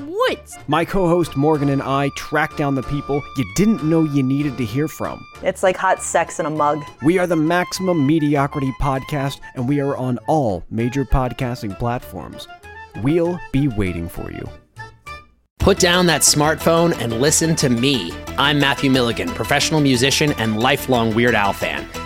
woods? My co host Morgan and I track down the people you didn't know you needed to hear from. It's like hot sex in a mug. We are the Maximum Mediocrity Podcast, and we are on all major podcasting platforms. We'll be waiting for you. Put down that smartphone and listen to me. I'm Matthew Milligan, professional musician and lifelong Weird Al fan.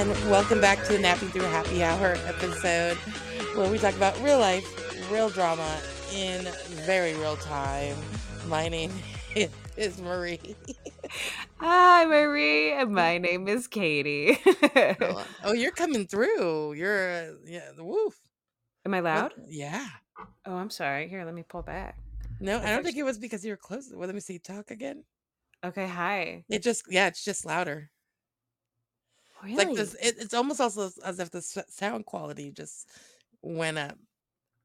And welcome back to the Napping Through Happy Hour episode where we talk about real life, real drama in very real time. My name is Marie. Hi, Marie. and My name is Katie. oh, oh, you're coming through. You're, yeah, the woof. Am I loud? What- Yeah. Oh, I'm sorry. Here, let me pull back. No, I don't think it was because you were close. Well, let me see. Talk again. Okay, hi. It just, yeah, it's just louder. Really? It's like this. It, it's almost also as- if the sound quality just went up.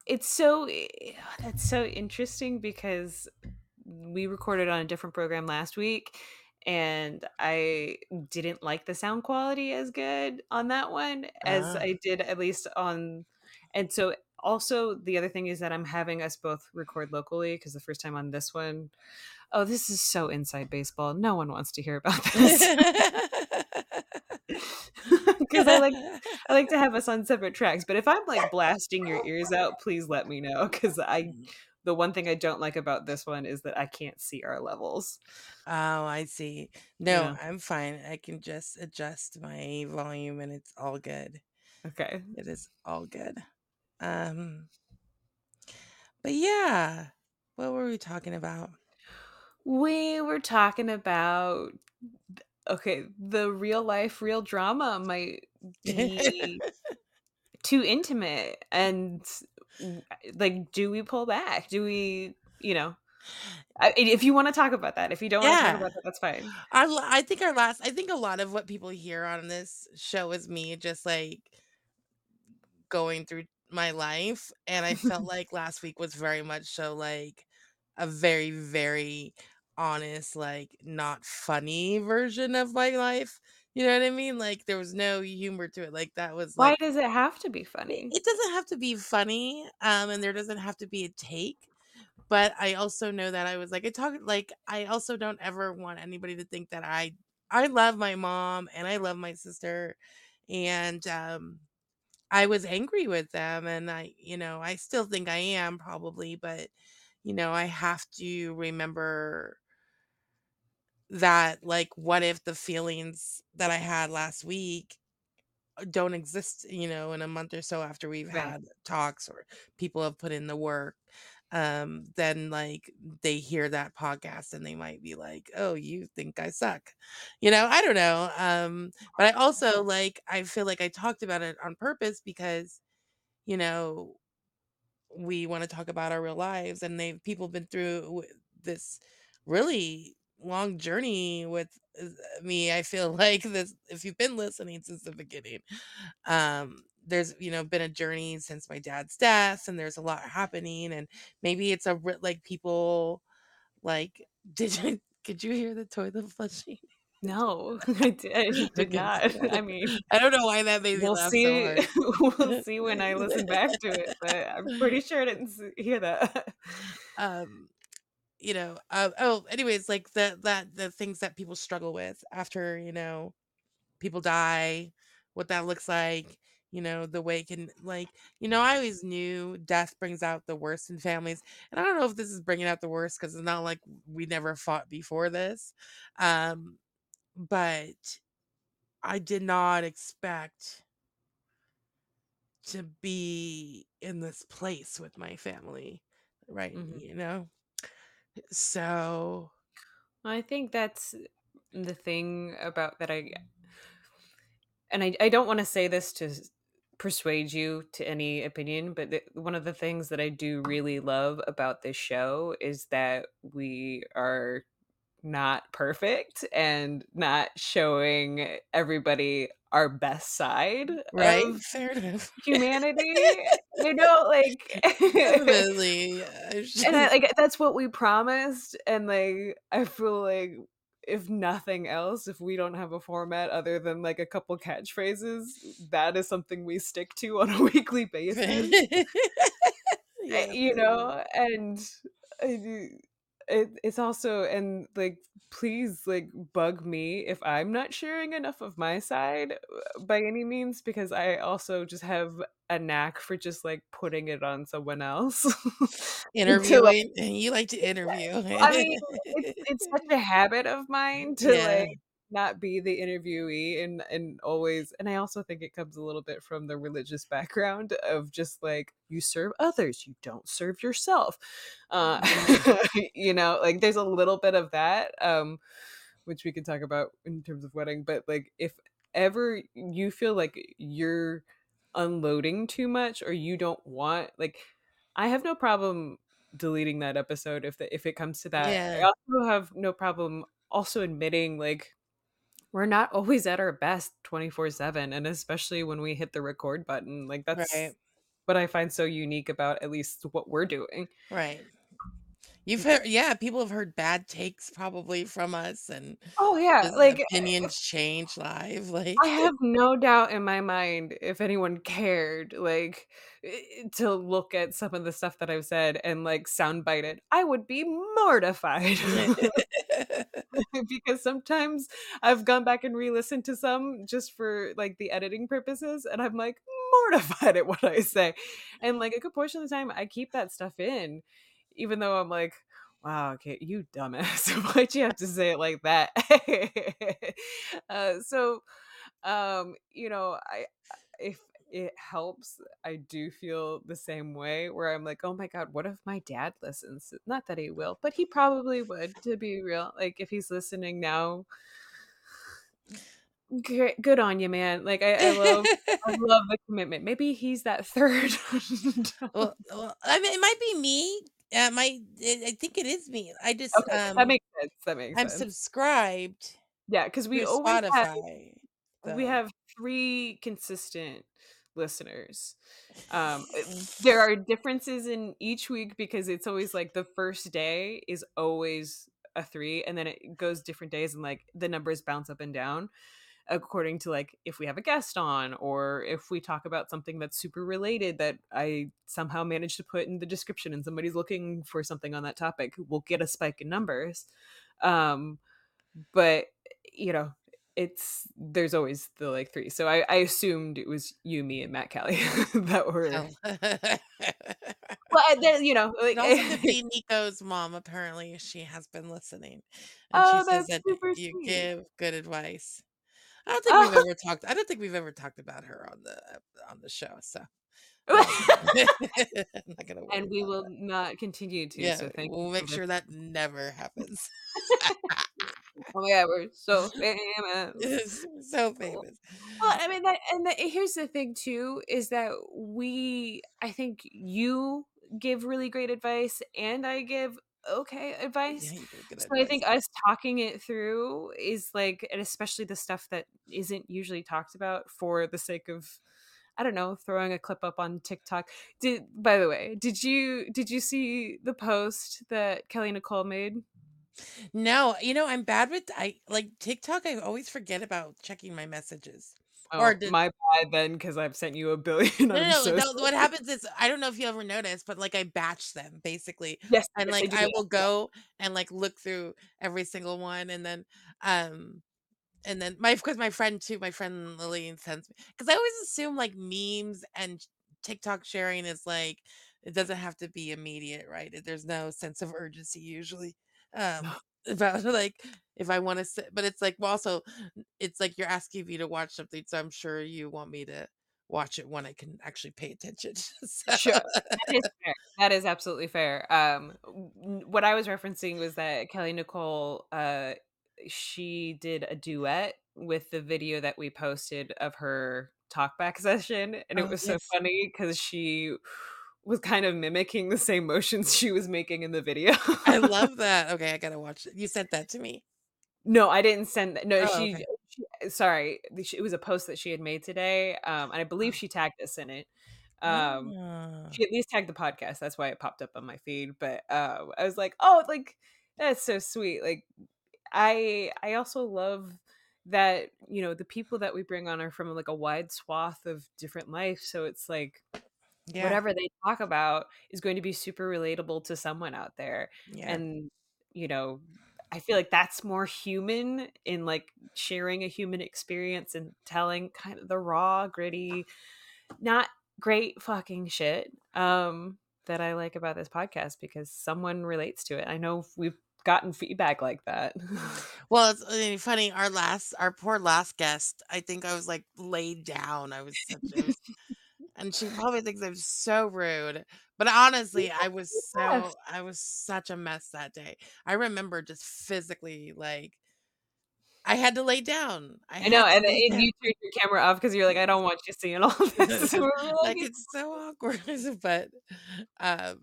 It's so eh, that's so interesting because we recorded on a different program last week and I didn't like the sound quality as good on that one as Ah. I did at least on and so also the other thing is that I'm having us both record locally because the first time on this one oh this is so inside baseball no one wants to hear about this because I like I like to have us on separate tracks. But if I'm like blasting your ears out, please let me know because I the one thing I don't like about this one is that I can't see our levels. Oh, I see. No, Yeah. I'm fine. I can just adjust my volume and it's all good. Okay. It is all good. Um but yeah. What were we talking about? We were talking about okay, the real life, real drama might be too intimate and like do we pull back? Do we, you know, I, if you want to talk about that, if you don't want to talk about that, that's fine. Our I think our last I think a lot of what people hear on this show is me just like going through my life and I felt like last week was very much so like a very very honest like not funny version of my life. You know what I mean? Like there was no humor to it. Like that was Why like does it have to be funny? it doesn't have to be funny um and there doesn't have to be a take but i also know that i was like i talk like i also don't ever want anybody to think that i i love my mom and i love my sister and um i was angry with them and i you know i still think i am probably but you know i have to remember that like what if the feelings that i had last week don't exist, you know, in a month or so after we've Right. had talks or people have put in the work, um, then like they hear that podcast and they might be like, "Oh, you think I suck," you know. I don't know. Um, but I also like I feel like I talked about it on purpose because, you know, we want to talk about our real lives and they've people been through this really long journey with uh, me i feel like this if you've been listening since the beginning um there's you know been a journey since my dad's death and there's a lot happening and maybe it's a like people like did you Could you hear the toilet flushing? No, I did, I did not. I mean, I don't know why that made me we'll laugh see. so hard. we'll see when I listen back to it, but I'm pretty sure I didn't hear that. um you know uh, oh anyways like the that the things that people struggle with after you know people die what that looks like you know the way it can like you know i always knew death brings out the worst in families and i don't know if this is bringing out the worst because it's not like we never fought before this um but i did not expect to be in this place with my family right Mhm. you know so I think that's the thing about that I mm. and I, I don't want to say this to persuade you to any opinion, but one of the things that I do really love about this show is that we are not perfect and not showing everybody our best side right of fair enough humanity. you know, like definitely yeah, and I, like that's what we promised and like i feel like if nothing else if we don't have a format other than like a couple catchphrases that is something we stick to on a weekly basis Yeah, Uh, you know and I do- it, it's also and like please like bug me if i'm not sharing enough of my side uh, by any means because i also just have a knack for just like putting it on someone else interviewing and you like to interview I mean, it's, it's such a habit of mine to Yeah. like not be the interviewee and and always and I also think it comes a little bit from the religious background of just like you serve others, you don't serve yourself. Uh you know, like there's a little bit of that um which we can talk about in terms of wedding, but like if ever you feel like you're unloading too much or you don't want like I have no problem deleting that episode if the, if it comes to that. I also have no problem also admitting like we're not always at our best 24/7 and especially when we hit the record button like that's Right. what I find so unique about at least what we're doing. right you've heard yeah people have heard bad takes probably from us and Oh yeah, just like eh, eh, opinions change live like I have no doubt in my mind if anyone cared, like i- to look at some of the stuff that I've said and like soundbite it, I would be mortified. because sometimes I've gone back and re-listened to some just for like the editing purposes, and I'm like mortified at what I say. And like a good portion of the time, I keep that stuff in, even though I'm like, wow, okay, you dumbass. Why'd you have to say it like that? uh, so, um, you know, I if it helps, I do feel the same way where I'm like, oh my god, what if my dad listens? Not that he will, but he probably would. To be real, like if he's listening now. Good, good on you, man. Like I, I love, I love the commitment. Maybe he's that third. well, well i mean it might be me uh, my i think it is me i just okay, um that makes sense. That makes i'm sense. subscribed yeah, because we always have spotify we have three consistent listeners um there are differences in each week because it's always like the first day is always a three and then it goes different days and like the numbers bounce up and down according to like if we have a guest on or if we talk about something that's super related that i somehow managed to put in the description and somebody's looking for something on that topic we'll get a spike in numbers um but you know it's there's always the like three so i i assumed it was you me and matt kelly that were Oh. well there- you know like It also could be Nico's mom. Apparently, she has been listening, and Oh, she says that you sweet. give good advice. I don't think we've Oh. ever talked. I don't think we've ever talked about her on the on the show. So um, I'm not gonna. and we will that. not continue to Yeah, so thank we'll make sure that never happens. oh my god we're so famous so famous. Well, I mean, that, and the, here's the thing too is that we, I think you give really great advice, and I give okay advice. Yeah, So I think us talking it through is like, and especially the stuff that isn't usually talked about for the sake of, I don't know, throwing a clip up on TikTok. Did by the way, did you did you see the post that Kelly Nicole made? No, you know, I'm bad with I like TikTok. I always forget about checking my messages. Oh, Or did my bad then, because I've sent you a billion. no, I'm no, so no, no. What happens is I don't know if you ever noticed, but like I batch them basically, Yes, and yes, I like I will go and like look through every single one, and then um and then my because my friend too, my friend Lillian sends me because I always assume like memes and TikTok sharing is like it doesn't have to be immediate, right? There's no sense of urgency usually. Um about like if I want to sit, but it's like well, also it's like you're asking me to watch something, so I'm sure you want me to watch it when I can actually pay attention. so Sure, that is fair. That is absolutely fair. Um, what I was referencing was that Kelly Nicole, uh, she did a duet with the video that we posted of her talkback session, and it Oh was so funny because she was kind of mimicking the same motions she was making in the video. I love that. Okay, I gotta watch it. You sent that to me. No, I didn't send that. No, Oh, she, okay. she. Sorry, it was a post that she had made today, um, and I believe she tagged us in it. Um, Ah. she at least tagged the podcast. That's why it popped up on my feed. But uh, I was like, oh, like that's so sweet. Like I, I also love that you know the people that we bring on are from like a wide swath of different life. So it's like Yeah. whatever they talk about is going to be super relatable to someone out there Yeah. and you know i feel like that's more human in like sharing a human experience and telling kind of the raw gritty not great fucking shit um that i like about this podcast because someone relates to it i know we've gotten feedback like that Well, it's uh, funny. Our last, our poor last guest. I think I was like laid down. I was such, I was, and she probably thinks I'm so rude. But honestly, I was so, Yes. I was such a mess that day. I remember just physically like I had to lay down. I, i know had to and, lay and you turned your camera off because you're like i don't want you seeing all this. We're like, like it's so awkward. but um,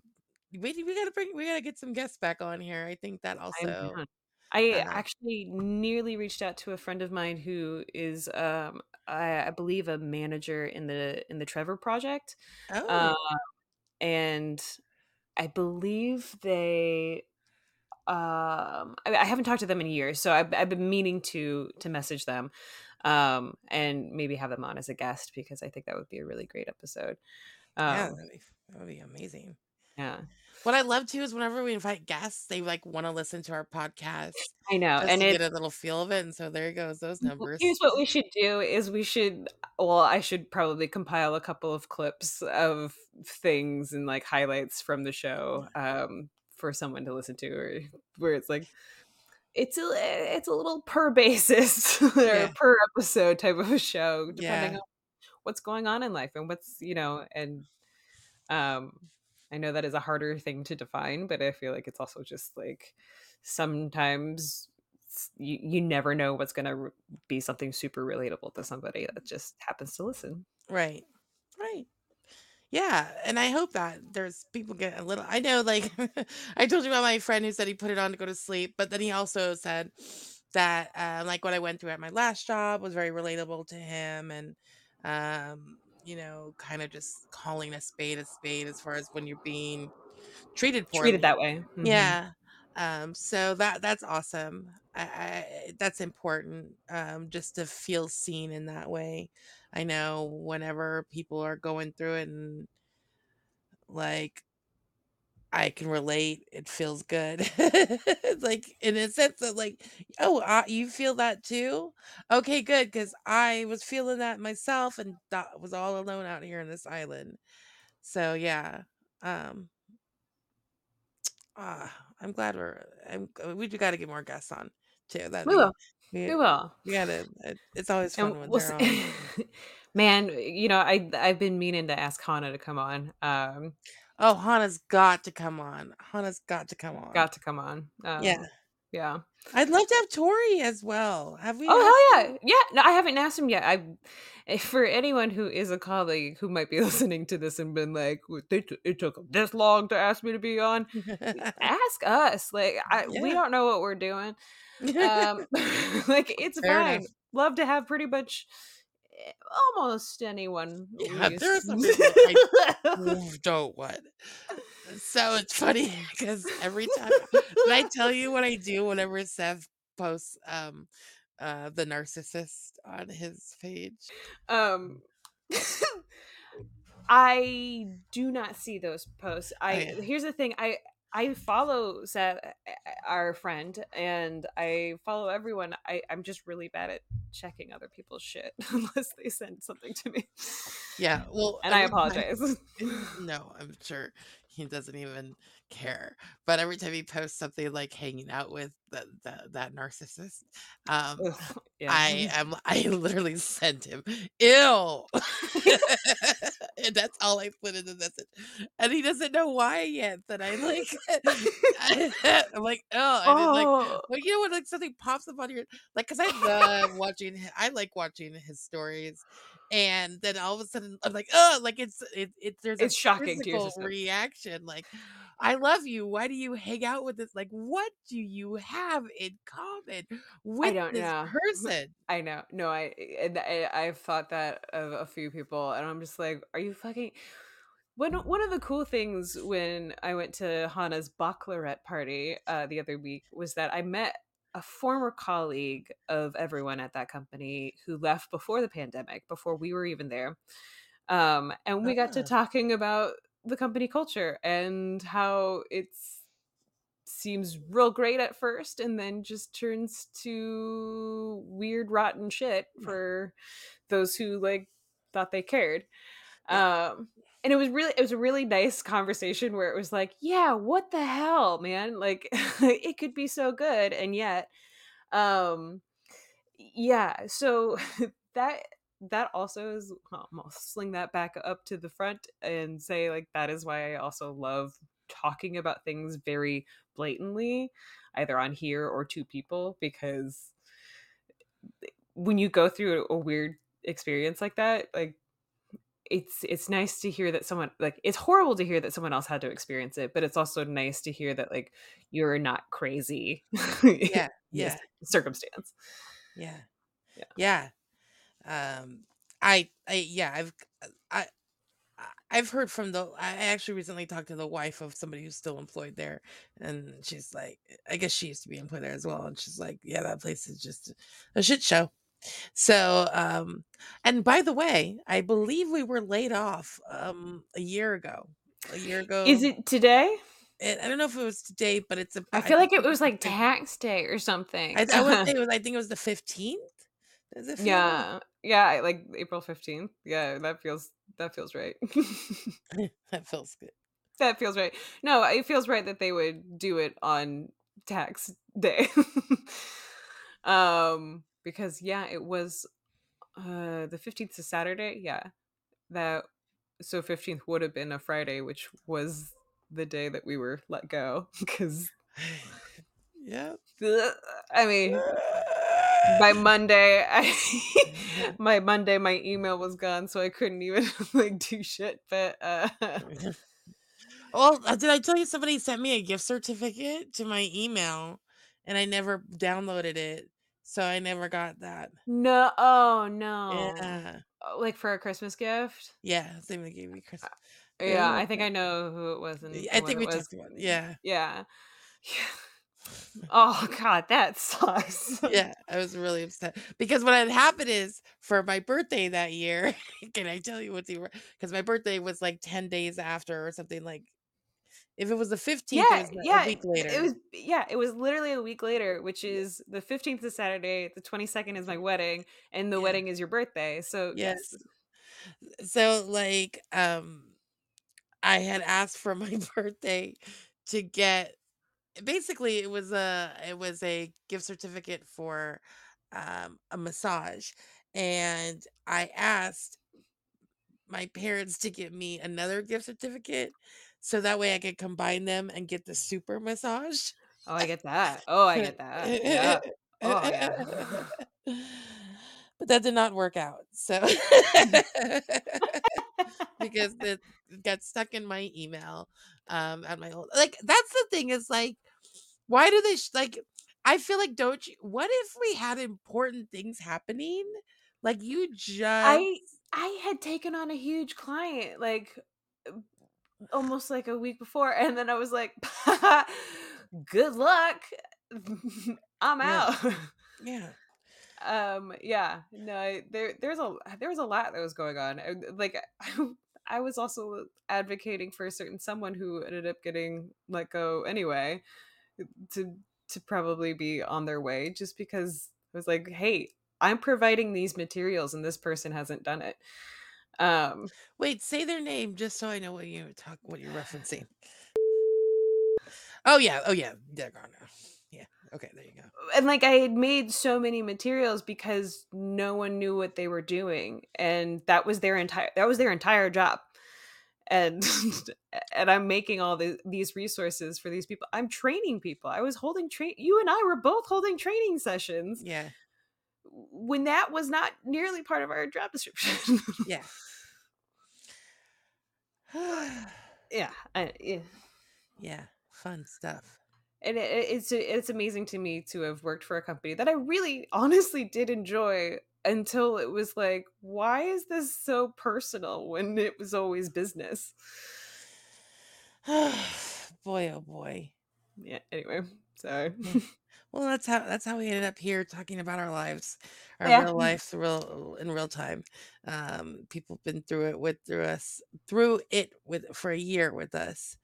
we we gotta bring, we gotta get some guests back on here. I think that I'm also. down. I uh, actually nearly reached out to a friend of mine who is, um, I, I believe, a manager in the in the Trevor Project, oh, uh, and I believe they. Um, I, I haven't talked to them in years, so I've, I've been meaning to to message them, um, and maybe have them on as a guest because I think that would be a really great episode. yeah, Um, that'd be, that would be amazing. yeah, What I love too is whenever we invite guests, they like want to listen to our podcast I know, and to it get a little feel of it. And so there goes those numbers. Here's what we should do is we should well I should probably compile a couple of clips of things and like highlights from the show um for someone to listen to or where it's like it's a it's a little per basis or Yeah. per episode type of a show depending Yeah. on what's going on in life and what's you know and um I know that is a harder thing to define but I feel like it's also just like sometimes you, you never know what's going to be something super relatable to somebody that just happens to listen. Right. Right. Yeah. And I hope that there's people get a little. I know, like, I told you about my friend who said he put it on to go to sleep, but then he also said that, uh, like, what I went through at my last job was very relatable to him. And, um, you know, kind of just calling a spade a spade as far as when you're being treated poorly. Treated that way. Mhm. Yeah. Um, so that that's awesome. I, I that's important. Um, just to feel seen in that way. I know whenever people are going through it and like I can relate, it feels good. It's like in a sense that like, oh, uh, you feel that too? Okay, good, because I was feeling that myself and that was all alone out here on this island. So yeah. Um Ah, I'm glad we're. I'm. We do got to get more guests on too. That We will. we, We will. we gotta. It, it's always fun And when we'll they're see. on. Man, you know, I I've been meaning to ask Hannah to come on. Um, Oh, Hannah's got to come on. Hannah's got to come on. got to come on. Um, yeah, yeah. I'd love to have Tori as well. Have we? Oh hell yeah, yeah. No, I haven't asked him yet. I, eh, for anyone who is a colleague who might be listening to this and been like, "Well, they t- "It took this long to ask me to be on," ask us. Like, I, we don't know what we're doing. Um, like, it's Fair fine. enough. Love to have pretty much almost anyone. Yeah, we there are some people I don't want. So it's funny because every time did I tell you what I do whenever Seth posts um uh the narcissist on his page? um I do not see those posts. I yeah. here's the thing. I I follow Seth, our friend, and I follow everyone. I I'm just really bad at checking other people's shit unless they send something to me. Yeah, well, and I time- apologize. no, I'm sure he doesn't even care. But every time he posts something like hanging out with the, the, that narcissist, um, Ugh, yeah. I am I literally sent him ill. and that's all I put in the message. And he doesn't know why yet that I like I'm like, oh, I like Oh. well, you know when like something pops up on your like because I love watching I like watching his stories. And then all of a sudden I'm like, oh, like it's it, it there's a It's shocking to your system. reaction. Like, I love you. Why do you hang out with this? Like, what do you have in common with this know. person? I know. No, I and I, I've thought that of a few people, and I'm just like, are you fucking? One one of the cool things when I went to Hannah's baccalaureate party uh, the other week was that I met a former colleague of everyone at that company who left before the pandemic, before we were even there, um, and we got to Ah. talking about the company culture and how it's seems real great at first and then just turns to weird rotten shit for those who like thought they cared um and it was really it was a really nice conversation where it was like yeah what the hell man? Like it could be so good. And yet um yeah so that that also is i'll sling that back up to the front and say like that is why i also love talking about things very blatantly either on here or to people because when you go through a weird experience like that like it's it's nice to hear that someone like it's horrible to hear that someone else had to experience it but it's also nice to hear that like you're not crazy Yeah, yeah, circumstance yeah, Yeah. yeah. Um, I, I, yeah, I've, I, I- I've heard from the. I actually recently talked to the wife of somebody who's still employed there, and she's like, I guess she used to be employed there as well, and she's like, yeah, that place is just a shit show. So, um, and by the way, I believe we were laid off um a year ago. A year ago. is it today It, I don't know if it was today, but it's a. i feel like it was like tax day or something I, I it was. I think it was the fifteenth. Does it feel like- yeah yeah like april 15th yeah that feels that feels right that feels good. that feels right no it feels right that they would do it on tax day um because yeah it was uh the 15th is saturday yeah that so 15th would have been a friday which was the day that we were let go because Yeah. i mean by monday i my monday my email was gone so i couldn't even like do shit but uh Well, uh, did I tell you somebody sent me a gift certificate to my email, and I never downloaded it, so I never got that. no oh no Yeah. Uh, like for a christmas gift Yeah. Same they gave me Christmas. yeah i think i know who it was and, I think we was. talked about it. Yeah. yeah yeah oh god that sucks Yeah. I was really upset because what had happened is for my birthday that year. can I tell you what's the because my birthday was like ten days after or something like. If it was the fifteenth, yeah it was yeah a week later. it was yeah it was literally a week later which is the 15th is saturday the 22nd is my wedding and the Yeah. wedding is your birthday so Yes. yes so like um i had asked for my birthday to get basically it was a it was a gift certificate for um a massage and i asked my parents to get me another gift certificate so that way i could combine them and get the super massage oh i get that oh i get that yeah Oh, yeah. but that did not work out. So because it got stuck in my email um at my old like that's the thing is like why do they sh- like I feel like don't you what if we had important things happening Like you just I I had taken on a huge client like almost like a week before and then I was like good luck. I'm out. yeah. um yeah, no, I- there there's a there was a lot that was going on. And, Like I was also advocating for a certain someone who ended up getting let go anyway to to probably be on their way just because I was like, "Hey, I'm providing these materials and this person hasn't done it." Um Wait, say their name just so I know what you talk what you're referencing. Oh yeah, oh yeah, they're gone now. Yeah. Okay, there you go. and like I had made so many materials because no one knew what they were doing and that was their entire that was their entire job. And and I'm making all the, these resources for these people. I'm training people. I was holding train you and I were both holding training sessions Yeah. When that was not nearly part of our job description. Yeah. yeah, I, yeah. yeah. Fun stuff. and it, it- it's it's amazing to me to have worked for a company that I really honestly did enjoy until it was like why is this so personal when it was always business boy oh boy. yeah anyway sorry Well, that's how that's how we ended up here talking about our lives, our Yeah. real life, real in real time. Um, people have been through it with through us through it with for a year with us.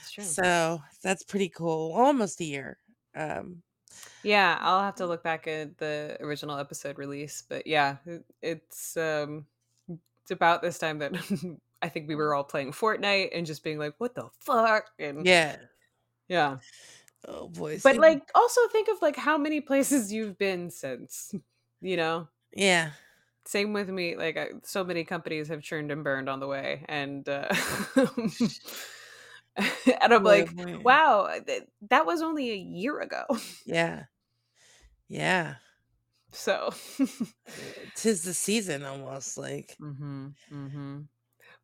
It's true. So that's pretty cool. Almost a year. Um, yeah i'll have to look back at the original episode release but yeah it, it's um it's about this time that i think we were all playing fortnite and just being like what the fuck and yeah. yeah Oh boy. but like also think of like how many places you've been since you know yeah. same with me like I, so many companies have churned and burned on the way and uh and i'm Boy, like boy. wow th- that was only a year ago Yeah. Yeah. so Tis the season almost like. mm-hmm, mm-hmm.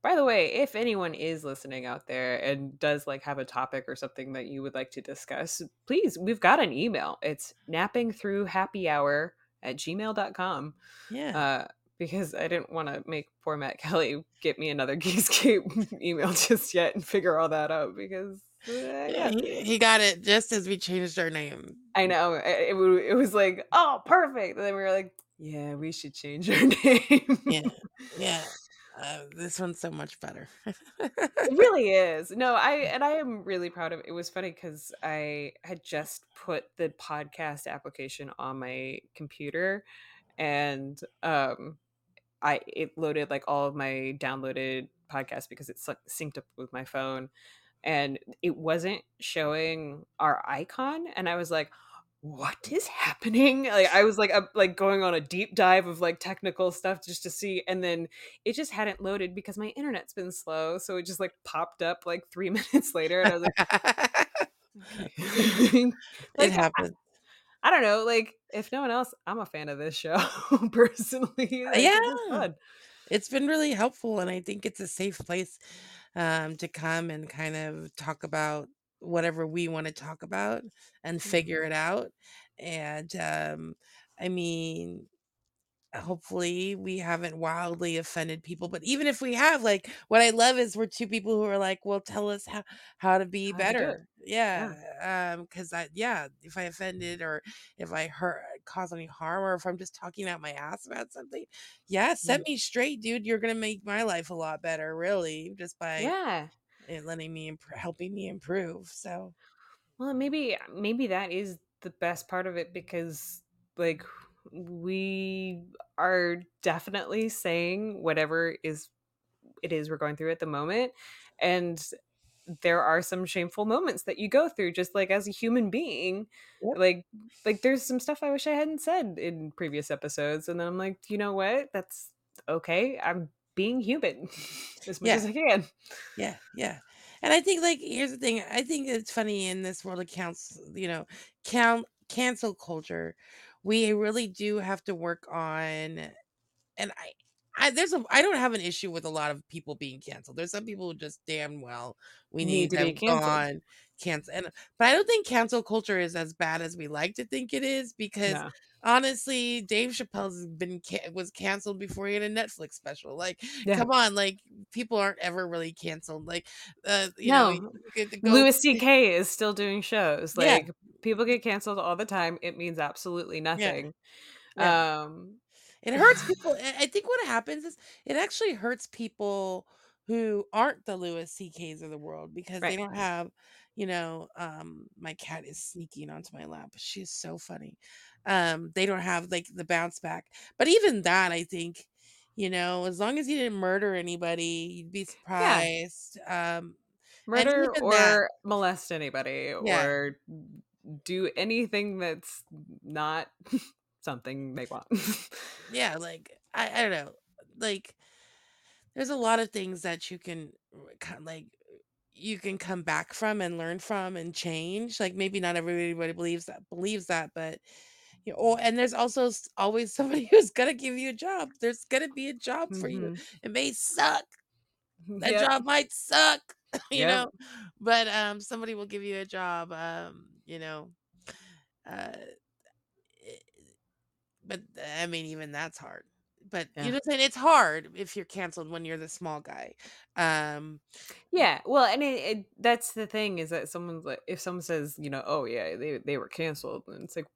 By the way if anyone is listening out there and does like have a topic or something that you would like to discuss please we've got an email it's napping through happy hour at gmail.com Yeah. uh, because I didn't want to make poor Matt Kelly get me another Geekscape email just yet and figure all that out because uh, yeah, he, he got it just as we changed our name. I know it, it, it was like oh perfect and then we were like yeah we should change our name Yeah. Yeah. Uh, this one's so much better. it really is no I and I am really proud of it was funny because I had just put the podcast application on my computer and um I it loaded like all of my downloaded podcasts because it's like synced up with my phone and it wasn't showing our icon and I was like what is happening like I was like up, like going on a deep dive of like technical stuff just to see and then it just hadn't loaded because my internet's been slow so it just like popped up like 3 minutes later and I was like it Like, happened. I don't know, like if no one else, I'm a fan of this show personally. like, this is yeah. It's been really helpful, and I think it's a safe place um, to come and kind of talk about whatever we want to talk about and figure it out. And um, I mean, hopefully we haven't wildly offended people but even if we have like what i love is we're two people who are like well tell us how how to be How to do it. better yeah um because i yeah if i offended or if i hurt cause any harm or if i'm just talking out my ass about something yeah set me straight dude you're gonna make my life a lot better really just by Yeah. It letting me imp- helping me improve so Well, maybe maybe that is the best part of it because like we are definitely saying whatever is it is we're going through at the moment and there are some shameful moments that you go through just like as a human being Yep. like like there's some stuff i wish i hadn't said in previous episodes and then i'm like you know what that's okay i'm being human as much Yeah. as i can Yeah, yeah. And I think like here's the thing. I think it's funny in this world of counts, you know, count cancel culture. We really do have to work on and I I there's a I don't have an issue with a lot of people being canceled. There's some people who just damn well we Need need, to them be canceled. gone cancel and but I don't think cancel culture is as bad as we like to think it is because No. honestly, Dave Chappelle's been ca- was canceled before he had a Netflix special. Like, Yeah. come on, like people aren't ever really canceled. Like, uh, you know, No. you go Louis C.K. is still doing shows. Yeah. Like people get canceled all the time. It means absolutely nothing. Yeah. Um It hurts people. I I think what happens is it actually hurts people who aren't the Louis C.K.s of the world because they don't have, you know, um, my cat is sneaking onto my lap. She's so funny. Um, they don't have like the bounce back. But even that, I think, you know, as long as you didn't murder anybody, you'd be surprised. Um, murder or that- molest anybody Yeah. or do anything that's not something they want. yeah like I, I don't know like there's a lot of things that you can kind like you can come back from and learn from and change like maybe not everybody believes that believes that but you know, oh, and there's also s- always somebody who's gonna give you a job there's gonna be a job for you Mhm. it may suck that Yep. job might suck you Yep. know but um somebody will give you a job um you know uh but i mean even that's hard but you know what I'm saying it's hard if you're canceled when you're the small guy um Yeah, well, and it, it that's the thing is that someone's like, if someone says, you know, oh yeah, they they were canceled, and it's like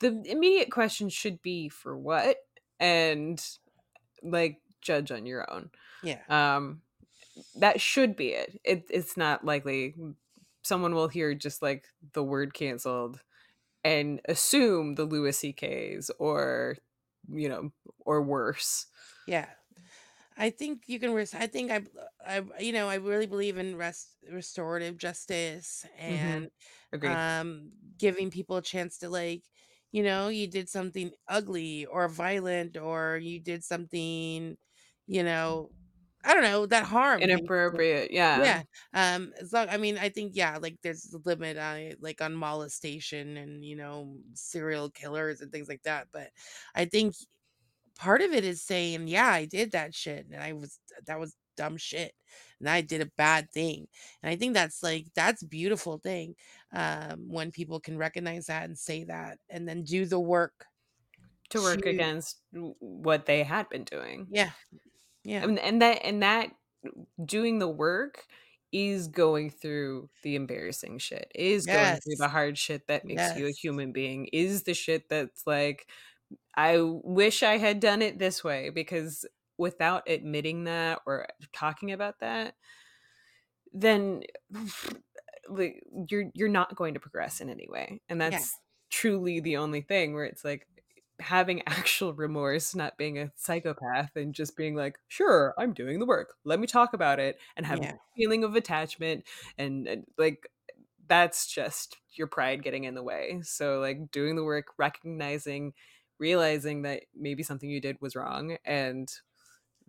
the immediate question should be for what, and like judge on your own. yeah Um, that should be it. It it's not likely someone will hear just like the word canceled and assume the Louis C.K.'s or you know or worse. yeah i think you can res- i think i i you know i really believe in rest restorative justice and Agree. um giving people a chance to like you know you did something ugly or violent or you did something you know i don't know that harm Inappropriate. Yeah. yeah um as long i mean i think yeah like there's a limit on it, like on molestation and you know serial killers and things like that but i think part of it is saying yeah i did that shit and i was that was dumb shit and i did a bad thing and i think that's like that's beautiful thing um when people can recognize that and say that and then do the work To work to- against what they had been doing. yeah yeah. And, and that and that doing the work is going through the embarrassing shit is going through the hard shit that makes you a human being is the shit that's like i wish i had done it this way because without admitting that or talking about that then like you're you're not going to progress in any way and Yeah. that's truly the only thing where it's like having actual remorse not being a psychopath and just being like sure i'm doing the work let me talk about it and have Yeah. a feeling of attachment and, and like that's just your pride getting in the way so like doing the work recognizing realizing that maybe something you did was wrong and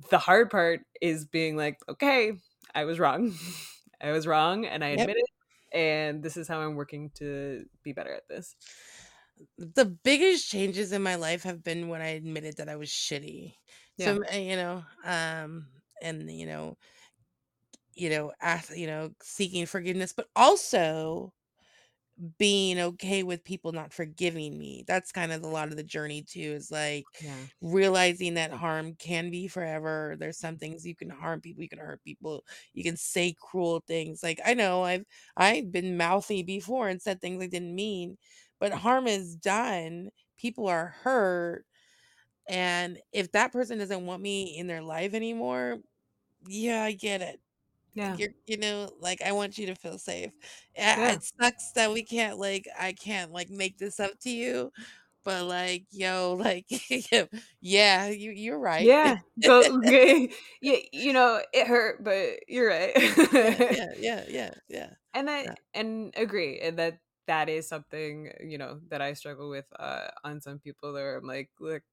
the hard part is being like okay i was wrong i was wrong and i Yep. admit it and this is how i'm working to be better at this the biggest changes in my life have been when I admitted that I was shitty. So uh, you know, um, and you know, you know, ask, you know, seeking forgiveness, but also being okay with people not forgiving me. That's kind of a lot of the journey too. Is like yeah realizing that harm can be forever. There's some things you can harm people, you can hurt people, you can say cruel things. Like I know I've I've been mouthy before and said things I didn't mean, but harm is done. People are hurt. And if that person doesn't want me in their life anymore, yeah, I get it. yeah You're, you know, like I want you to feel safe. Yeah, Yeah. It sucks that we can't like I can't like make this up to you, but like yo, like yeah, you you're right. yeah go okay. yeah you know it hurt but you're right yeah, yeah, yeah, yeah. and that Yeah. and agree and that that is something you know that i struggle with uh on some people where i'm like look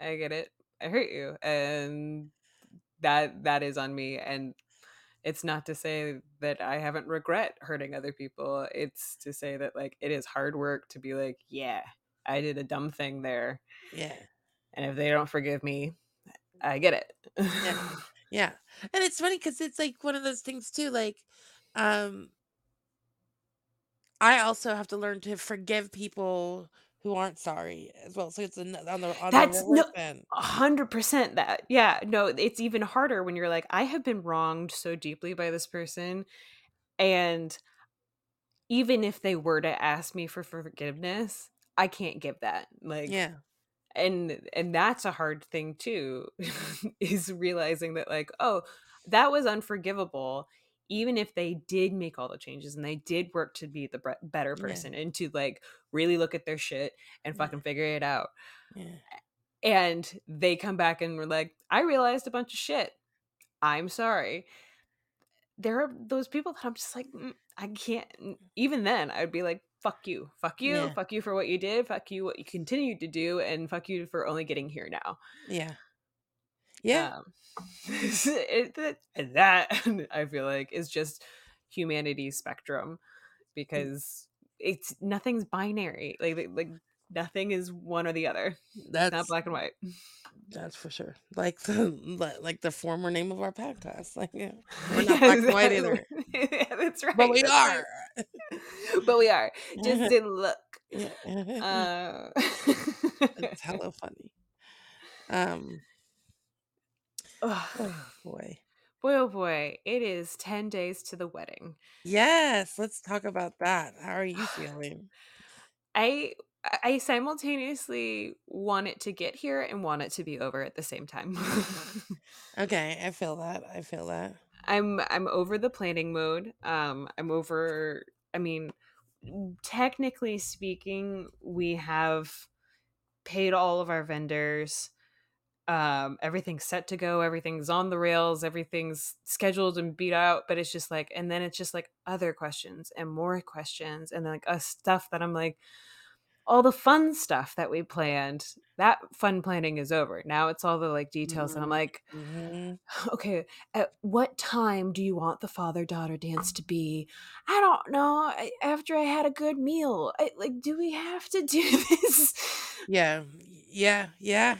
i get it. I hurt you. And that that is on me. And it's not to say that i haven't regret hurting other people. It's to say that like it is hard work to be like yeah i did a dumb thing there. Yeah. and if they don't forgive me i get it. Yeah. And it's funny because it's like one of those things too, like, um, I also have to learn to forgive people who aren't sorry as well. So it's an, on the on That's the no reverse end. a hundred percent that. Yeah, no, it's even harder when you're like, I have been wronged so deeply by this person, and even if they were to ask me for forgiveness, I can't give that. Like, Yeah. and and that's a hard thing too is realizing that like oh that was unforgivable even if they did make all the changes and they did work to be the better Yeah. person and to like really look at their shit and Yeah. fucking figure it out Yeah. and they come back and were like i realized a bunch of shit i'm sorry there are those people that i'm just like "Mm, i can't even then i'd be like fuck you fuck you Yeah. fuck you for what you did fuck you what you continued to do and fuck you for only getting here now Yeah. Yeah. um, it, that, and that I feel like is just humanity's spectrum because it's nothing's binary. Like like- nothing is one or the other. That's not black and white. that's for sure. Like the like the former name of our podcast. Like yeah. we're not black and white either. yeah, that's right. But we that's are. right. but we are. Just in look. Yeah. Uh, it's hella funny. Um Oh boy. boy, oh boy, it is 10 days to the wedding. Yes, let's talk about that. How are you feeling? I I simultaneously want it to get here and want it to be over at the same time. Okay, I feel that. I feel that. I'm I'm over the planning mode. Um I'm over I mean technically speaking, we have paid all of our vendors. Um everything's set to go, everything's on the rails, everything's scheduled and beat out, but it's just like and then it's just like other questions and more questions and like uh, stuff that I'm like all the fun stuff that we planned that fun planning is over now it's all the like details and i'm like Mhm. okay at what time do you want the father daughter dance to be i don't know I, after i had a good meal I, like do we have to do this Yeah. Yeah, yeah.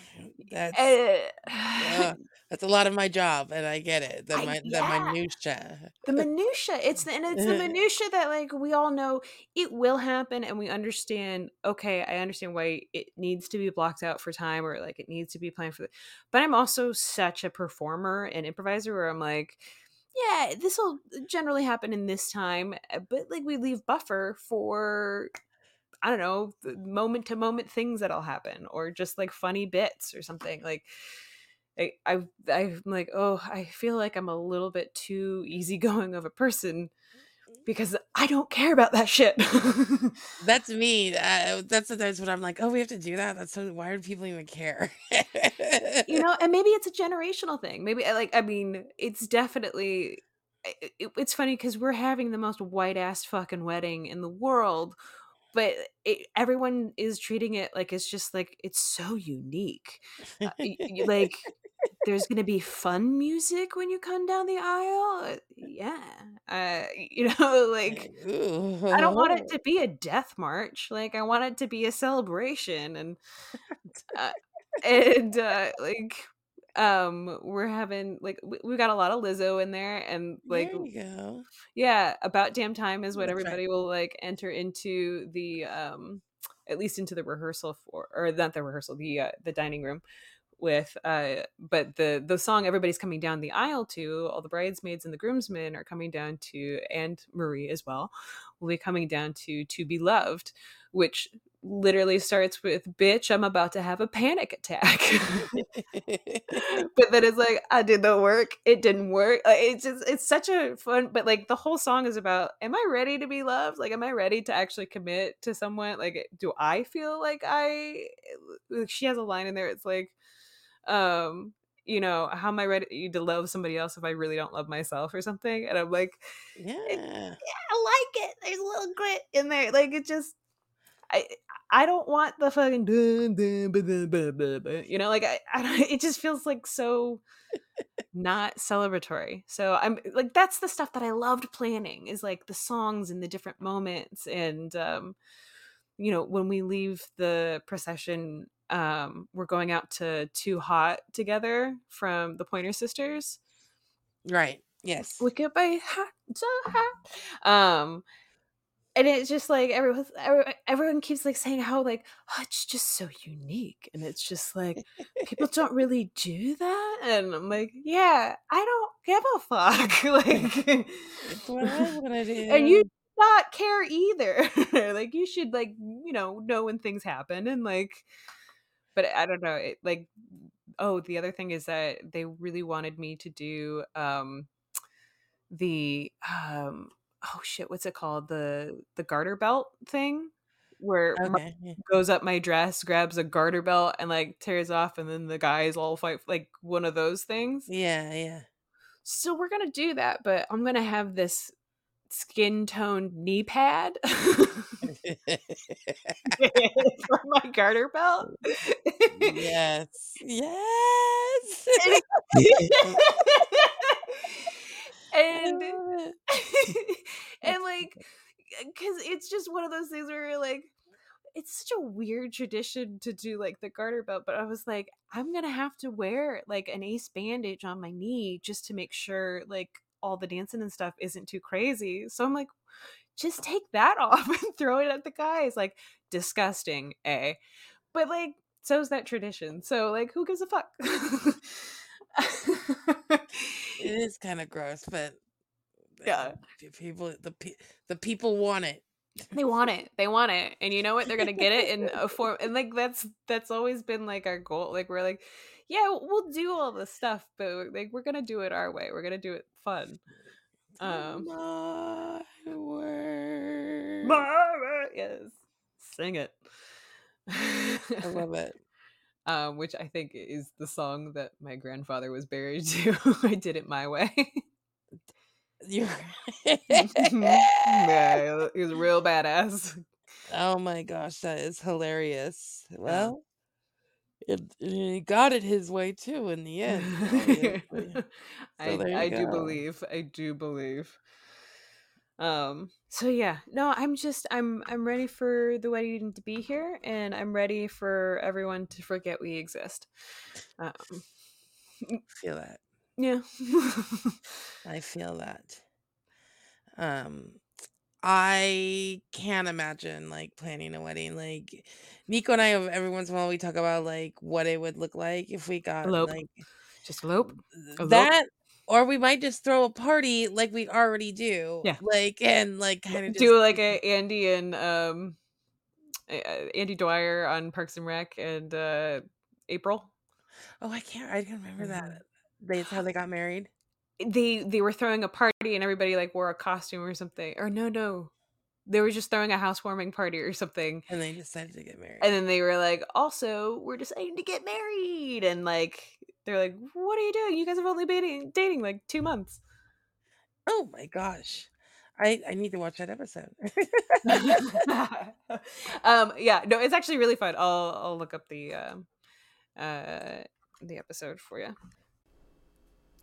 That's Uh, uh, that's a lot of my job and I get it. The I- my the yeah. minutia. the minutia it's the, and it's the minutia that like we all know it will happen and we understand okay i understand why it needs to be blocked out for time or like it needs to be planned for the, but i'm also such a performer and improviser where i'm like yeah this will generally happen in this time uh, but like we leave buffer for i don't know moment to moment things that'll happen or just like funny bits or something like I, I I'm like, oh, I feel like I'm a little bit too easygoing of a person because I don't care about that shit. That's me. Uh, that's sometimes when I'm like, oh, we have to do that. That's so. Why do people even care? you know, and maybe it's a generational thing. Maybe like, I mean, it's definitely. It, it- it's funny because we're having the most white ass fucking wedding in the world, but it, everyone is treating it like it's just like it's so unique. Uh, like there's gonna be fun music when you come down the aisle. Uh, Yeah, uh, you know, like I don't want it to be a death march. Like I want it to be a celebration, and uh, and uh, like um we're having like we, we got a lot of Lizzo in there, and like there you go. yeah, about damn time is what That's right. everybody will like enter into the um at least into the rehearsal for or not the rehearsal the uh, the dining room with uh but the the song everybody's coming down the aisle to all the bridesmaids and the groomsmen are coming down to and Marie as well will be coming down to to be loved which literally starts with bitch I'm about to have a panic attack but then it's like I did the work. It didn't work. It's just it's such a fun. But like the whole song is about: Am I ready to be loved? Like, am I ready to actually commit to someone? Like, do I feel like I? like, She has a line in there. It's like, um, you know, how am I ready to love somebody else if I really don't love myself or something? And I'm like, yeah, yeah. I like it. There's a little grit in there. Like it just I I don't want the fucking dun, dun, you know like I, I don't, it just feels like so not celebratory. So I'm like that's the stuff that I loved planning is like the songs and the different moments and um you know when we leave the procession um we're going out to Too Hot together from the Pointer Sisters. Right. Yes. We get by hot so hot. Um and it's just like everyone everyone- keeps like saying how like oh, it's just so unique and it's just like people don't really do that and i'm like yeah i don't give a fuck like what I want to do. and you not care either like you should like you know know when things happen and like but i don't know it like oh the other thing is that they really wanted me to do um the um oh shit what's it called the the garter belt thing where Okay. goes up my dress grabs a garter belt and like tears off and then the guys all fight like one of those things Yeah, yeah. so we're gonna do that but i'm gonna have this skin toned knee pad for my garter belt yes. Yes. and I love it. and like because uh, it's just one of those things where you're like it's such a weird tradition to do like the garter belt but i was like i'm gonna have to wear like an ace bandage on my knee just to make sure like all the dancing and stuff isn't too crazy. So i'm like just take that off and throw it at the guys. Like disgusting a. But like so's that tradition. So like who gives a fuck It is kind of gross, but Yeah. p- people the pe- the people want it. they want it they want it and you know what they're gonna get it in a form and like that's that's always been like our goal like we're like yeah we'll do all this stuff but like we're gonna do it our way we're gonna do it fun um My word. yes sing it I love it. Um which i think is the song that my grandfather was buried to i did it my way You're yeah he was real badass Oh my gosh, that is hilarious. Well, it, he got it his way too in the end. obviously. I, I do believe. I do believe. Um. So yeah, no, I'm just I'm I'm ready for the wedding to be here, and I'm ready for everyone to forget we exist. Um. feel that. Yeah. I feel that. Um, I can't imagine like planning a wedding. Like Nico and I, every once in a while, we talk about like what it would look like if we got Elope. like just elope. Elope. that, or we might just throw a party like we already do. Yeah. like and like kind of Do like a Andy and um, Andy Dwyer on Parks and Rec and uh, April. Oh, I can't. I can't remember that. That's how they got married. they they were throwing a party and everybody like wore a costume or something or no no they were just throwing a housewarming party or something And they decided to get married. and then they were like also we're deciding to get married and like they're like what are you doing you guys have only been dating, dating like two months oh my gosh. I, I need to watch that episode. um yeah no it's actually really fun i'll i'll look up the um uh the episode for you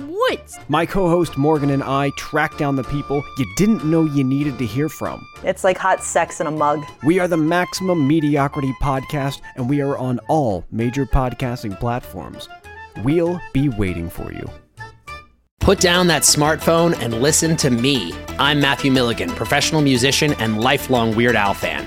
woods? My co host Morgan and I track down the people you didn't know you needed to hear from. It's like hot sex in a mug. We are the Maximum Mediocrity Podcast, and we are on all major podcasting platforms. We'll be waiting for you. Put down that smartphone and listen to me. I'm Matthew Milligan, professional musician and lifelong Weird Al fan.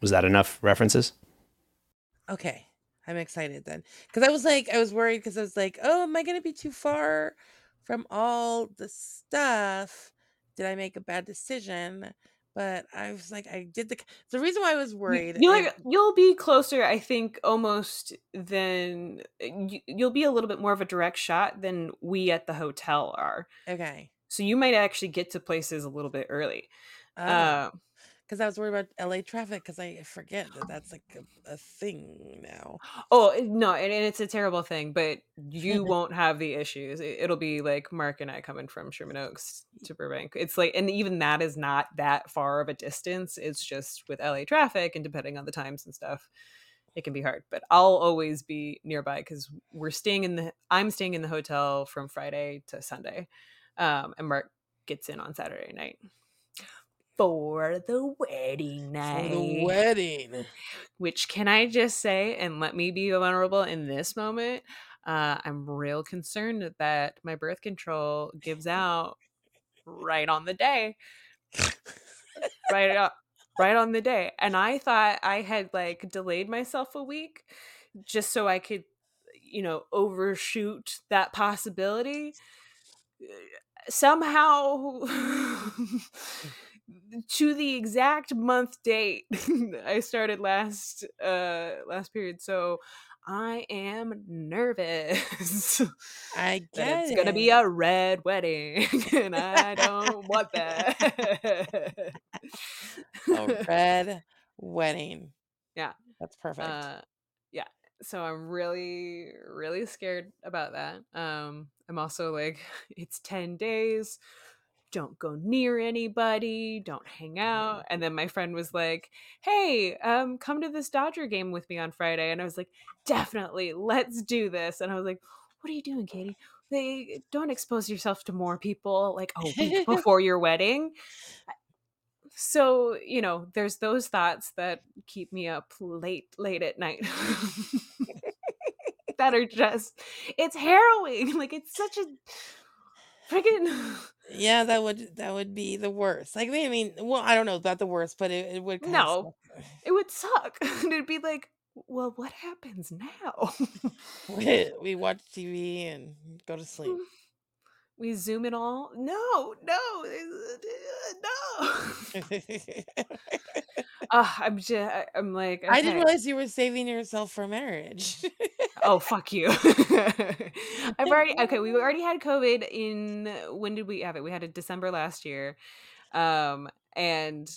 Was that enough references? Okay. I'm excited then. Because I was like, I was worried because I was like, oh, am I going to be too far from all the stuff? Did I make a bad decision? But I was like, I did the. The reason why I was worried. You'll it- you'll be closer, I think, almost than you, you'll be a little bit more of a direct shot than we at the hotel are. okay. So you might actually get to places a little bit early. Oh. Uh, because I was worried about LA traffic because I forget that that's like a, a thing now. oh no, and, and it's a terrible thing, but you won't have the issues. It, it'll be like Mark and I coming from Sherman Oaks to Burbank. It's like, and even that is not that far of a distance. It's just with LA traffic and depending on the times and stuff. it can be hard but i'll always be nearby because we're staying in the i'm staying in the hotel from friday to sunday um and mark gets in on saturday night for the wedding night. For the wedding. which can i just say and let me be vulnerable in this moment uh i'm real concerned that my birth control gives out right on the day right up right on the day and i thought i had like delayed myself a week just so i could you know overshoot that possibility somehow to the exact month date i started last uh last period so i am nervous I get it's gonna be a red wedding and i don't want that a red wedding. Yeah. That's perfect. Uh, yeah. So I'm really, really scared about that. Um, I'm also like, it's 10 days. Don't go near anybody. Don't hang out. And then my friend was like, "Hey, um, come to this Dodger game with me on Friday." And I was like, "Definitely, let's do this." And I was like, "What are you doing, Katie? They don't expose yourself to more people like a week before your wedding." So you know, there's those thoughts that keep me up late, late at night. that are just, it's harrowing. Like it's such a freaking. Yeah, that would that would be the worst. Like I mean, well, I don't know about the worst, but it, it would kind No. of it would suck. and it'd be like, well, what happens now? we, we watch TV and go to sleep. Mm. We zoom it all. No, no, no. Uh, I'm just, I'm like, I didn't realize you were saving yourself for marriage. Oh, fuck you. I've already, okay, we already had COVID in, when did we have it? We had it December last year. Um, and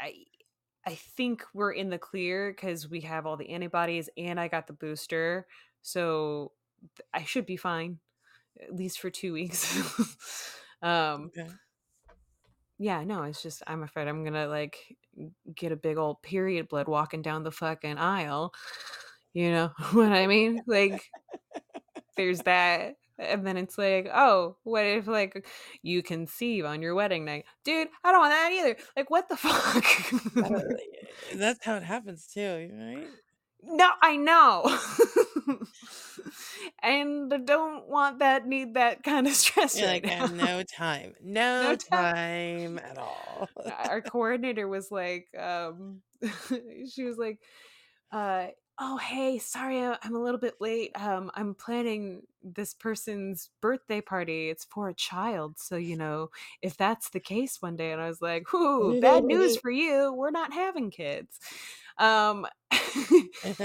I, I think we're in the clear because we have all the antibodies and I got the booster. So I should be fine, at least for two weeks. um, okay. yeah, no, it's just I'm afraid I'm gonna like get a big old period blood walking down the fucking aisle. You know what I mean? Like there's that. And then it's like, oh, what if like you conceive on your wedding night? Dude, I don't want that either. Like what the fuck? Uh, That's how it happens too, right? No, I know. and I don't want that need that kind of stress You're right like, I now. have no time, no, No time. time at all. our coordinator was like um she was like uh oh hey sorry I- i'm a little bit late um i'm planning this person's birthday party it's for a child so you know if that's the case one day and i was like whoo bad news for you we're not having kids. Um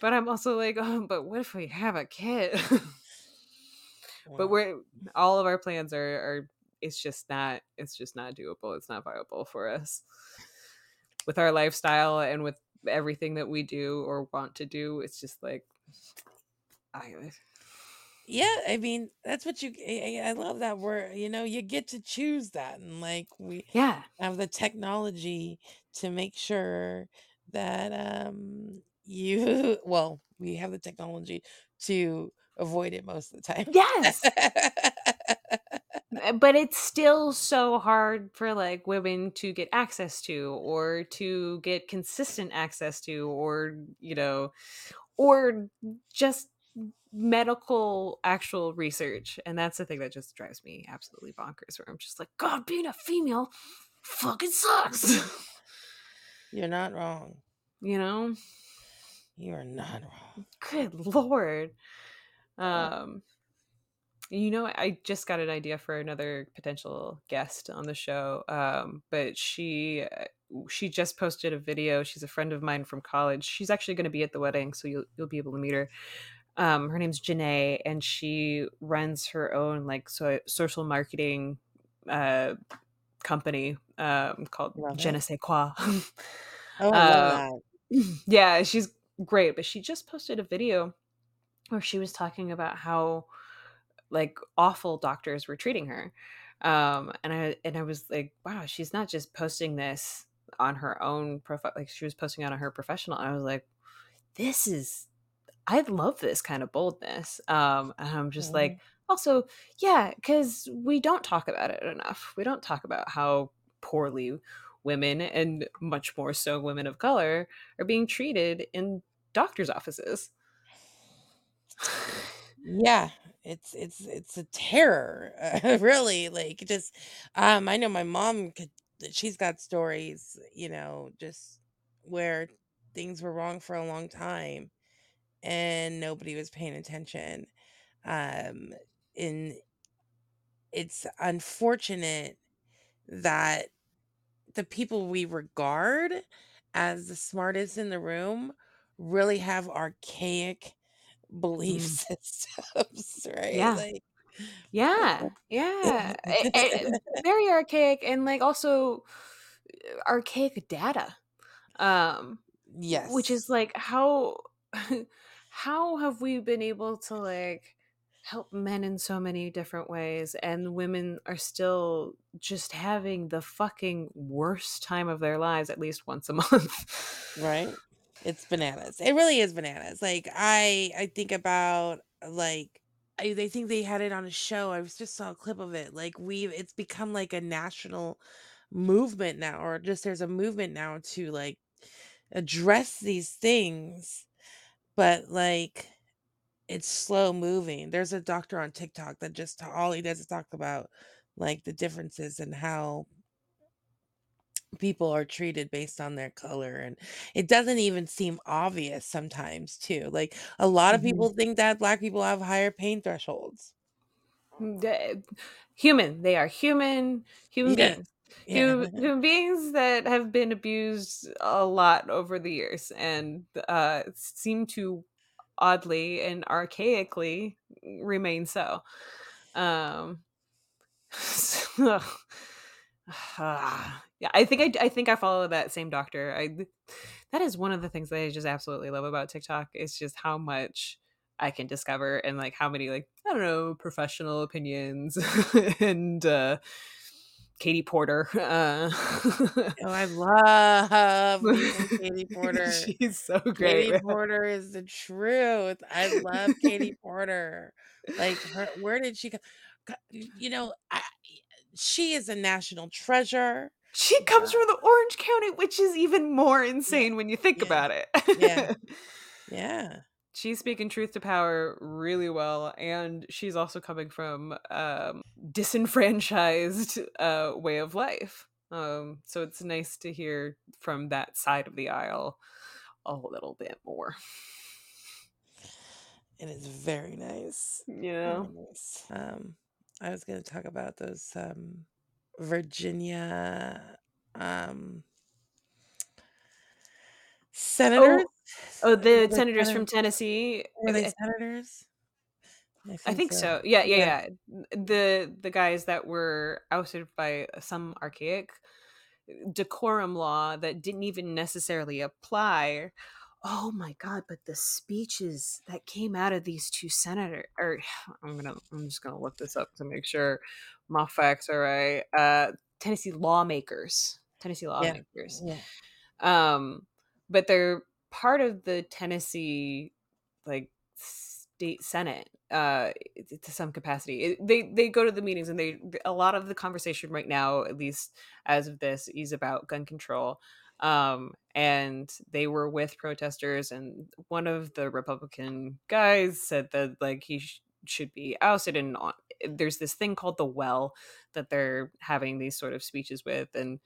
but i'm also like oh but what if we have a kid? But we're all of our plans are are it's just not it's just not doable it's not viable for us with our lifestyle and with everything that we do or want to do it's just like I, yeah i mean that's what you I, I love that word you know you get to choose that and like we yeah. have the technology to make sure that um you well we have the technology to avoid it most of the time. Yes but it's still so hard for like women to get access to or to get consistent access to or you know or just medical actual research and that's the thing that just drives me absolutely bonkers where i'm just like god being a female fucking sucks You're not wrong. you know You are not wrong. good lord um you know i just got an idea for another potential guest on the show um but she uh, she just posted a video she's a friend of mine from college she's actually going to be at the wedding so you'll you'll be able to meet her um her name's Janae and she runs her own like so social marketing uh company um called Love Je ne sais quoi Oh, I love Uh, that. yeah, she's great, but she just posted a video where she was talking about how like awful doctors were treating her. Um and I and I was like, wow, she's not just posting this on her own profile like she was posting it on her professional. I was like, this is I love this kind of boldness. Um and I'm just like also, yeah, cuz we don't talk about it enough. We don't talk about how poorly women and much more so women of color are being treated in doctors' offices. yeah it's it's it's a terror really like just um i know my mom could she's got stories you know just where things were wrong for a long time and nobody was paying attention um and it's unfortunate that the people we regard as the smartest in the room really have archaic belief Mm. systems, right? Yeah. Like, Yeah, yeah, A- a- very archaic and like also uh, archaic data. Um, yes. which is like how how have we been able to like help men in so many different ways and women are still just having the fucking worst time of their lives at least once a month right it's bananas. It really is bananas. Like i i think about like I, they think they had it on a show. I just saw a clip of it. Like we've it's become like a national movement now or just there's a movement now to like address these things but like it's slow moving. There's a doctor on tiktok that just all he does is talk about like the differences and how people are treated based on their color and it doesn't even seem obvious sometimes too like a lot of Mhm. people think that black people have higher pain thresholds The- human they are human human Yeah, beings yeah. human, human beings that have been abused a lot over the years and uh seem to oddly and archaically remain so um so- yeah i think I, I think i follow that same doctor i that is one of the things that i just absolutely love about tiktok is just how much i can discover and like how many like i don't know professional opinions and uh katie porter uh oh i love katie porter. she's so great. Katie porter is the truth i love katie porter. Like her, where did she go you know I, she is a national treasure She comes from the Orange County, which is even more insane when you think yeah, about it. yeah. yeah she's speaking truth to power really well, and she's also coming from um, disenfranchised uh, way of life. Um, so it's nice to hear from that side of the aisle a little bit more. And it is very nice You Very know, nice. Um, I was going to talk about those um, Virginia um, senators. oh, the Were they senators senator- from Tennessee. Were they I- senators? I think so. Yeah, yeah, Yeah. yeah. The the guys that were ousted by some archaic decorum law that didn't even necessarily apply. Oh my god, but the speeches that came out of these two senators or I'm gonna I'm just gonna look this up to make sure my facts are right. Uh Tennessee lawmakers. Tennessee lawmakers Yeah. um but they're part of the tennessee like state senate uh to some capacity It- they they go to the meetings and they a lot of the conversation right now at least as of this is about gun control um and they were with protesters and one of the republican guys said that like he sh- should be ousted and on, there's this thing called the well that they're having these sort of speeches with and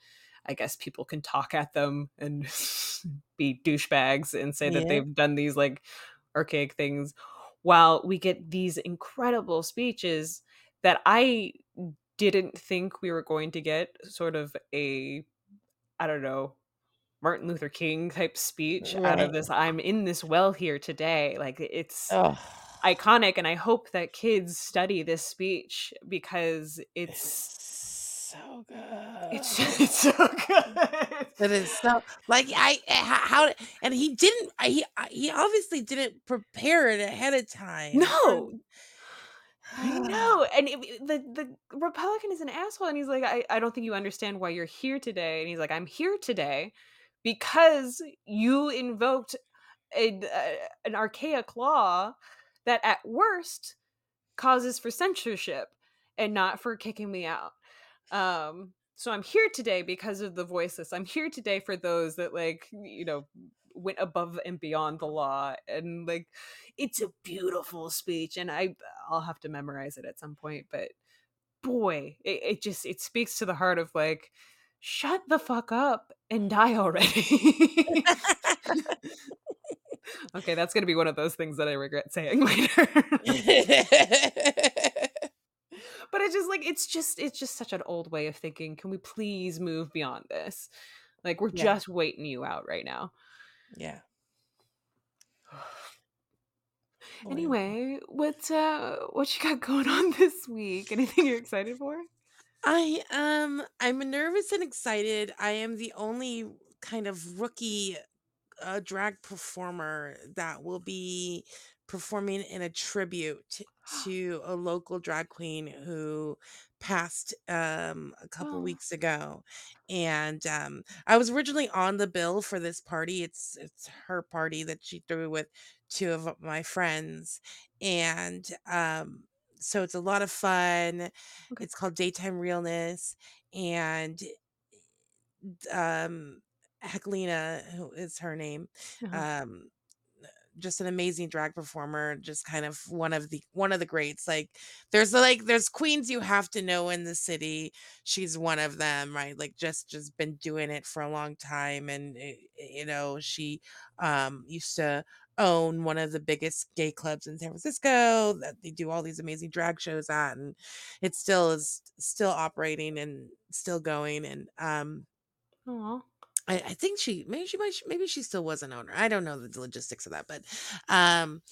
i guess people can talk at them and be douchebags and say that Yeah. they've done these like archaic things while we get these incredible speeches that i didn't think we were going to get sort of a i don't know martin luther king type speech out of this i'm in this well here today. Like it's Oh, iconic and i hope that kids study this speech because it's it's so good. it's, it's so good. It is so like I eh, how, and he didn't he he obviously didn't prepare it ahead of time. no. I know, and it, it- the the Republican is an asshole, and he's like, I, I don't think you understand why you're here today, and he's like, I'm here today because you invoked a, a- an archaic law that at worst causes for censorship and not for kicking me out. Um, so I'm here today because of the voiceless. I'm here today for those that like you know went above and beyond the law and like it's a beautiful speech and i i'll have to memorize it at some point but boy it, it just it speaks to the heart of like shut the fuck up and die already okay that's gonna be one of those things that i regret saying later but it's just like it's just it's just such an old way of thinking can we please move beyond this like we're Yeah. just waiting you out right now yeah. Anyway, what uh what you got going on this week? Anything you're excited for? I um I'm nervous and excited. I am the only kind of rookie uh, drag performer that will be performing in a tribute to a local drag queen who passed um a couple Oh. weeks ago and um I was originally on the bill for this party it's it's her party that she threw with two of my friends and um so it's a lot of fun Okay. it's called daytime realness and um Heklina, who is her name, Uh-huh. um just an amazing drag performer just kind of one of the one of the greats like there's like there's queens you have to know in the city she's one of them right like just just been doing it for a long time and eh, you know she um used to own one of the biggest gay clubs in San Francisco that they do all these amazing drag shows at and it still is still operating and still going and um Aw. I, I think she maybe she might maybe she still was an owner. I don't know the logistics of that, but um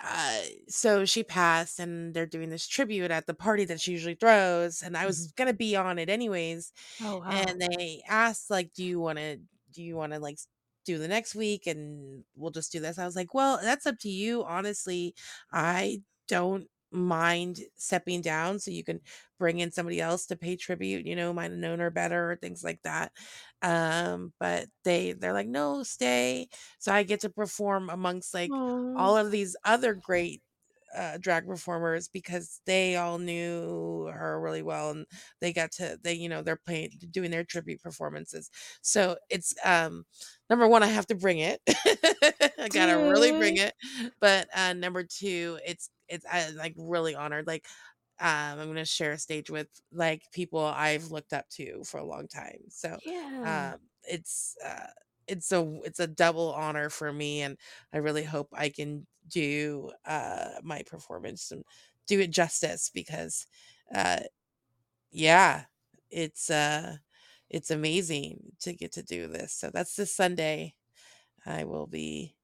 uh so she passed and they're doing this tribute at the party that she usually throws and I was gonna be on it anyways Oh wow. and they asked like do you want to do you want to like do the next week and we'll just do this. I was like well that's up to you. Honestly i don't mind stepping down so you can bring in somebody else to pay tribute you know might have known her better or things like that. Um but they they're like no stay. So i get to perform amongst like Aw. all of these other great uh, drag performers because they all knew her really well and they got to they you know they're playing doing their tribute performances. So it's um number one i have to bring it. I gotta really bring it. But uh number two it's it's i like really honored like um i'm gonna share a stage with like people i've looked up to for a long time. So yeah. um it's uh it's a it's a double honor for me and i really hope i can do uh my performance and do it justice because uh yeah it's uh it's amazing to get to do this so that's this sunday i will be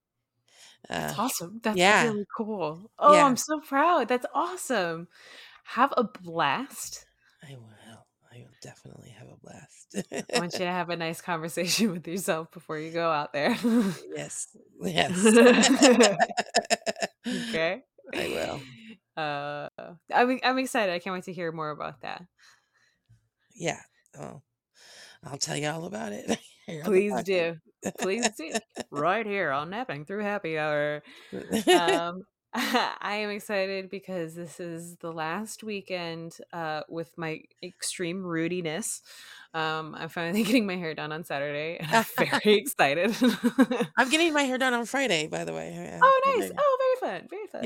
That's uh awesome. That's yeah. really cool. Oh, Yeah. I'm so proud. That's awesome. Have a blast. i will definitely have a blast I want you to have a nice conversation with yourself before you go out there. yes yes okay. I will. Uh, I'm I'm excited. I can't wait to hear more about that. yeah oh i'll tell you all about it here on the Please do. Please do. Right here on Napping Through Happy Hour. Um, I am excited because this is the last weekend uh, with my extreme rudiness. Um, I'm finally getting my hair done on Saturday, and I'm very excited. I'm getting my hair done on Friday, by the way. oh, nice! Oh, very fun, very fun.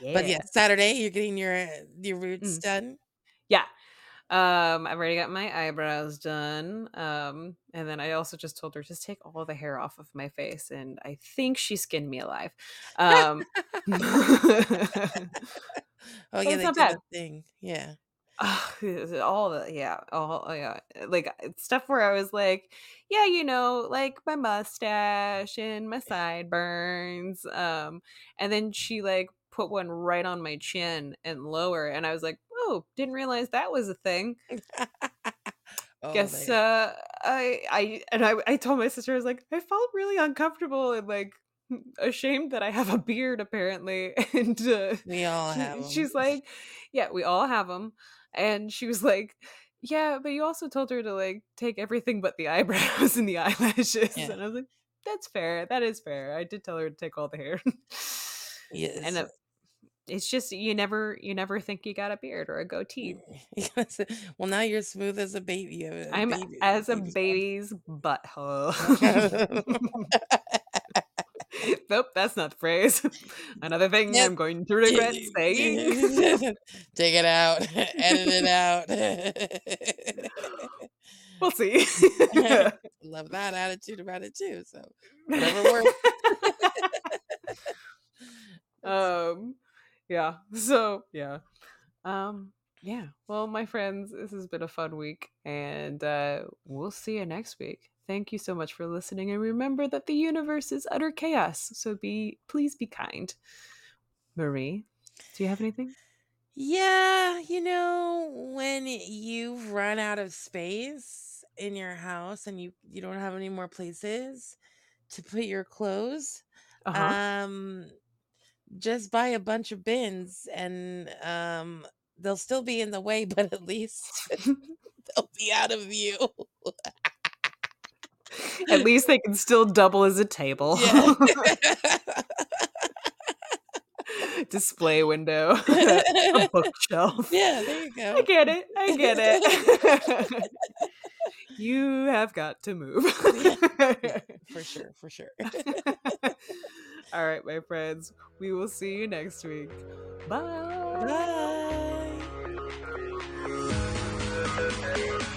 Yeah. But yeah, Saturday you're getting your uh, your roots Mm. done. Yeah. Um, I've already got my eyebrows done. Um, and then I also just told her just take all the hair off of my face, and I think she skinned me alive. Um, Oh So yeah, they not did bad. a thing. Yeah. Ah, all the yeah, all oh, yeah, like stuff where I was like, yeah, you know, like my mustache and my sideburns. Um, and then she like put one right on my chin and lower, and I was like, oh, didn't realize that was a thing. Oh, guess they- uh i i and i i told my sister i was like i felt really uncomfortable and like ashamed that i have a beard apparently and uh we all have 'em. she's like yeah we all have them and she was like yeah but you also told her to like take everything but the eyebrows and the eyelashes Yeah. and i was like that's fair that is fair i did tell her to take all the hair yes. and it's just you never you never think you got a beard or a goatee well, now you're smooth as a baby. Have a i'm baby- as a baby's butthole nope, that's not the phrase. Another thing Yep. I'm going to regret saying. Take it out. Edit it out. we'll see. Love that attitude about it too. So whatever works. um, yeah. So yeah, um, yeah. Well, my friends, this has been a fun week, and uh, we'll see you next week. Thank you so much for listening, and remember that the universe is utter chaos. So be please be kind. Marie, do you have anything? Yeah, you know, when you've run out of space in your house and you you don't have any more places to put your clothes, Uh-huh. um just buy a bunch of bins and um they'll still be in the way, but at least they'll be out of view. At least they can still double as a table. Yeah. Display window. a bookshelf. yeah, there you go. I get it. I get it. You have got to move. For sure, for sure. All right, my friends. We will see you next week. Bye. Bye.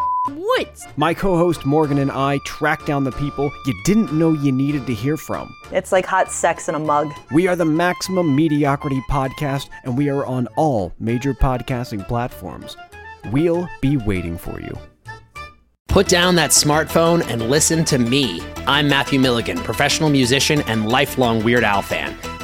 woods? My co host Morgan and I track down the people you didn't know you needed to hear from. It's like hot sex in a mug. We are the Maximum Mediocrity Podcast, and we are on all major podcasting platforms. We'll be waiting for you. Put down that smartphone and listen to me. I'm Matthew Milligan, professional musician and lifelong Weird Al fan.